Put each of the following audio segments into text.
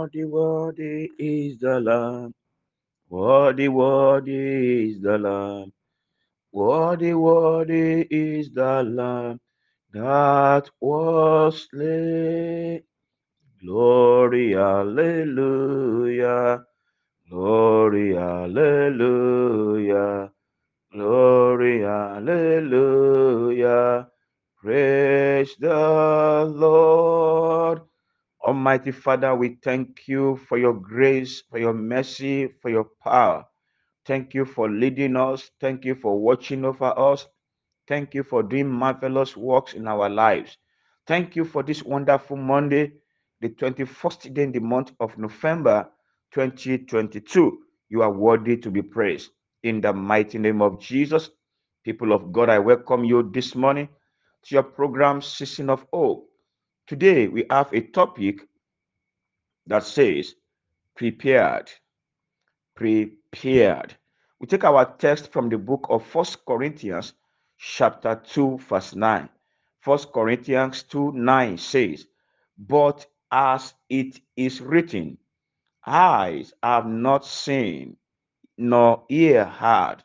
Worthy, worthy is the Lamb. Worthy, worthy is the Lamb. Worthy, worthy is the Lamb that was slain. Glory, hallelujah. Glory, hallelujah. Glory, hallelujah. Praise the Lord. Almighty Father, we thank you for your grace, for your mercy, for your power. Thank you for leading us. Thank you for watching over us. Thank you for doing marvelous works in our lives. Thank you for this wonderful Monday, the 21st day in the month of November 2022. You are worthy to be praised. In the mighty name of Jesus, people of God, I welcome you this morning to your program, Season of Hope. Today, we have a topic that says, Prepared. Prepared. We take our text from the book of First Corinthians, chapter 2, verse 9. First Corinthians 2 9 says, But as it is written, eyes have not seen, nor ear heard,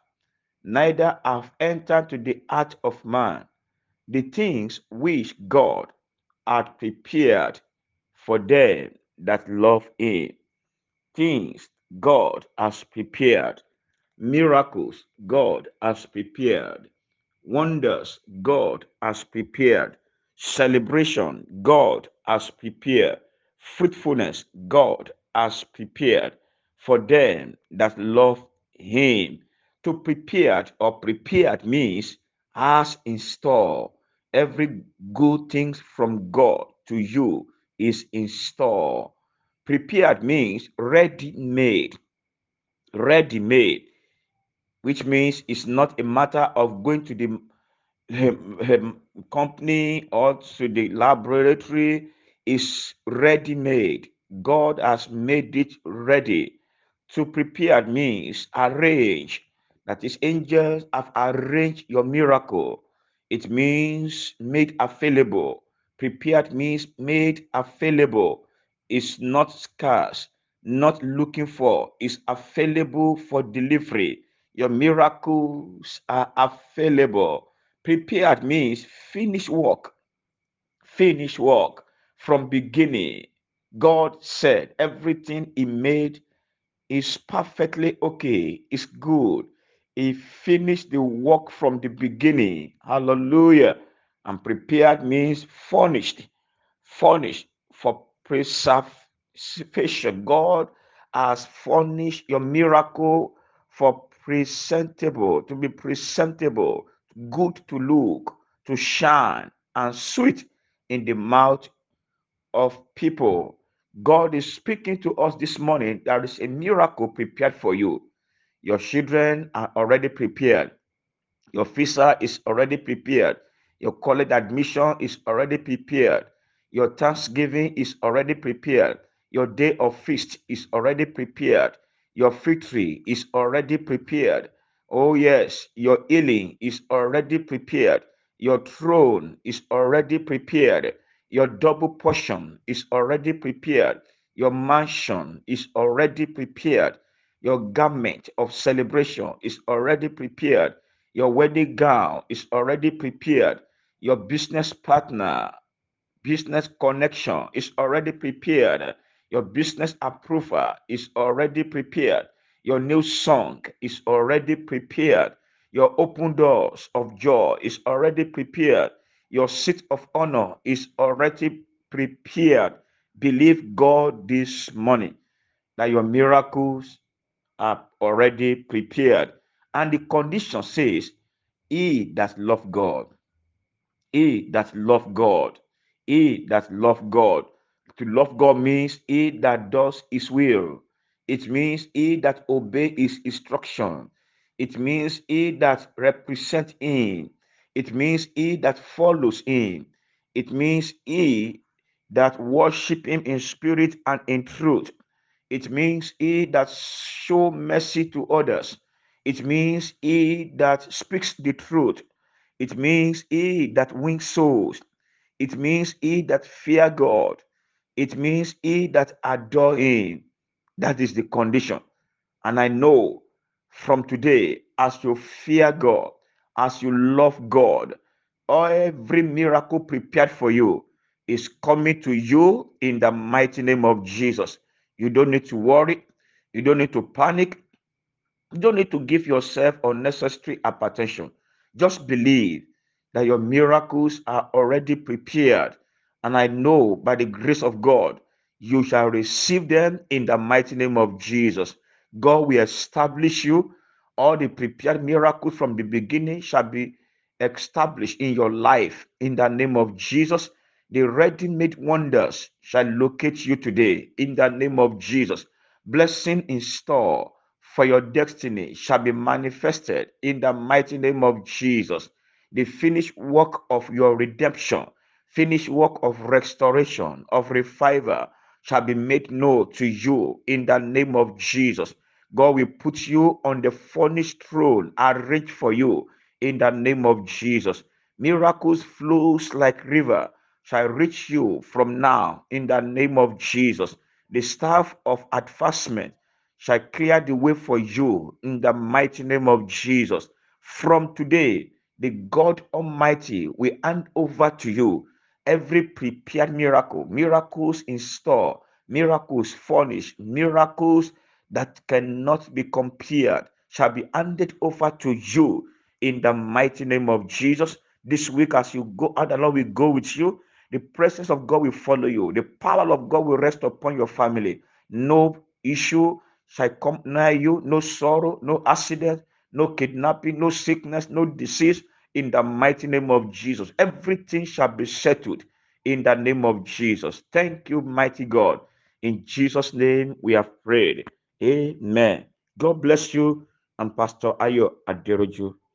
neither have entered to the heart of man the things which God had prepared for them that love him. Things God has prepared, miracles God has prepared, wonders God has prepared, celebration God has prepared, fruitfulness God has prepared for them that love Him. To prepared or prepared means has in store. Every good thing from God to you is in store. Prepared means ready made. Ready made, which means it's not a matter of going to the company or to the laboratory. Is ready made. God has made it ready. To prepare means arrange. That is, angels have arranged your miracle. It means made available. Prepared means made available. It's not scarce, not looking for. It's available for delivery. Your miracles are available. Prepared means finish work. Finish work from beginning. God said everything He made is perfectly okay, is good. He finished the work from the beginning. Hallelujah. And prepared means furnished, furnished for preservation. God has furnished your miracle for presentable, to be presentable, good to look, to shine, and sweet in the mouth of people. God is speaking to us this morning. There is a miracle prepared for you. Your children are already prepared. Your visa is already prepared. Your college admission is already prepared. Your thanksgiving is already prepared. Your day of feast is already prepared. Your victory is already prepared. Oh, yes, your healing is already prepared. Your throne is already prepared. Your double portion is already prepared. Your mansion is already prepared. Your garment of celebration is already prepared. Your wedding gown is already prepared. Your business partner, business connection is already prepared. Your business approval is already prepared. Your new song is already prepared. Your open doors of joy is already prepared. Your seat of honor is already prepared. Believe God this morning that your miracles are already prepared. And the condition says, He that love God, he that love God, he that love God. To love God means he that does his will. It means he that obey his instruction. It means he that represent him. It means he that follows him. It means he that worship him in spirit and in truth. It means he that show mercy to others. It means he that speaks the truth. It means he that wins souls. It means he that fear God. It means he that adore him. That is the condition. And I know from today, as you fear God, as you love God, every miracle prepared for you is coming to you in the mighty name of Jesus. You don't need to worry. You don't need to panic. You don't need to give yourself unnecessary hypertension. Just believe that your miracles are already prepared. And I know by the grace of God, you shall receive them in the mighty name of Jesus. God will establish you. All the prepared miracles from the beginning shall be established in your life in the name of Jesus. The ready made wonders shall locate you today in the name of Jesus. Blessing in store for your destiny shall be manifested in the mighty name of Jesus. The finished work of your redemption, finished work of restoration, of revival shall be made known to you in the name of Jesus. God will put you on the furnished throne arranged for you in the name of Jesus. Miracles flows like river shall reach you from now in the name of Jesus. The staff of advancement shall clear the way for you in the mighty name of Jesus. From today, the God Almighty will hand over to you every prepared miracle, miracles in store, miracles furnished, miracles that cannot be compared shall be handed over to you in the mighty name of Jesus. This week, as you go out, the Lord will go with you. The presence of God will follow you. The power of God will rest upon your family. No issue shall come near you, no sorrow, no accident, no kidnapping, no sickness, no disease. In the mighty name of Jesus, everything shall be settled in the name of Jesus. Thank you, mighty God. In Jesus' name we have prayed. Amen. God bless you. And Pastor Ayo Aderoju.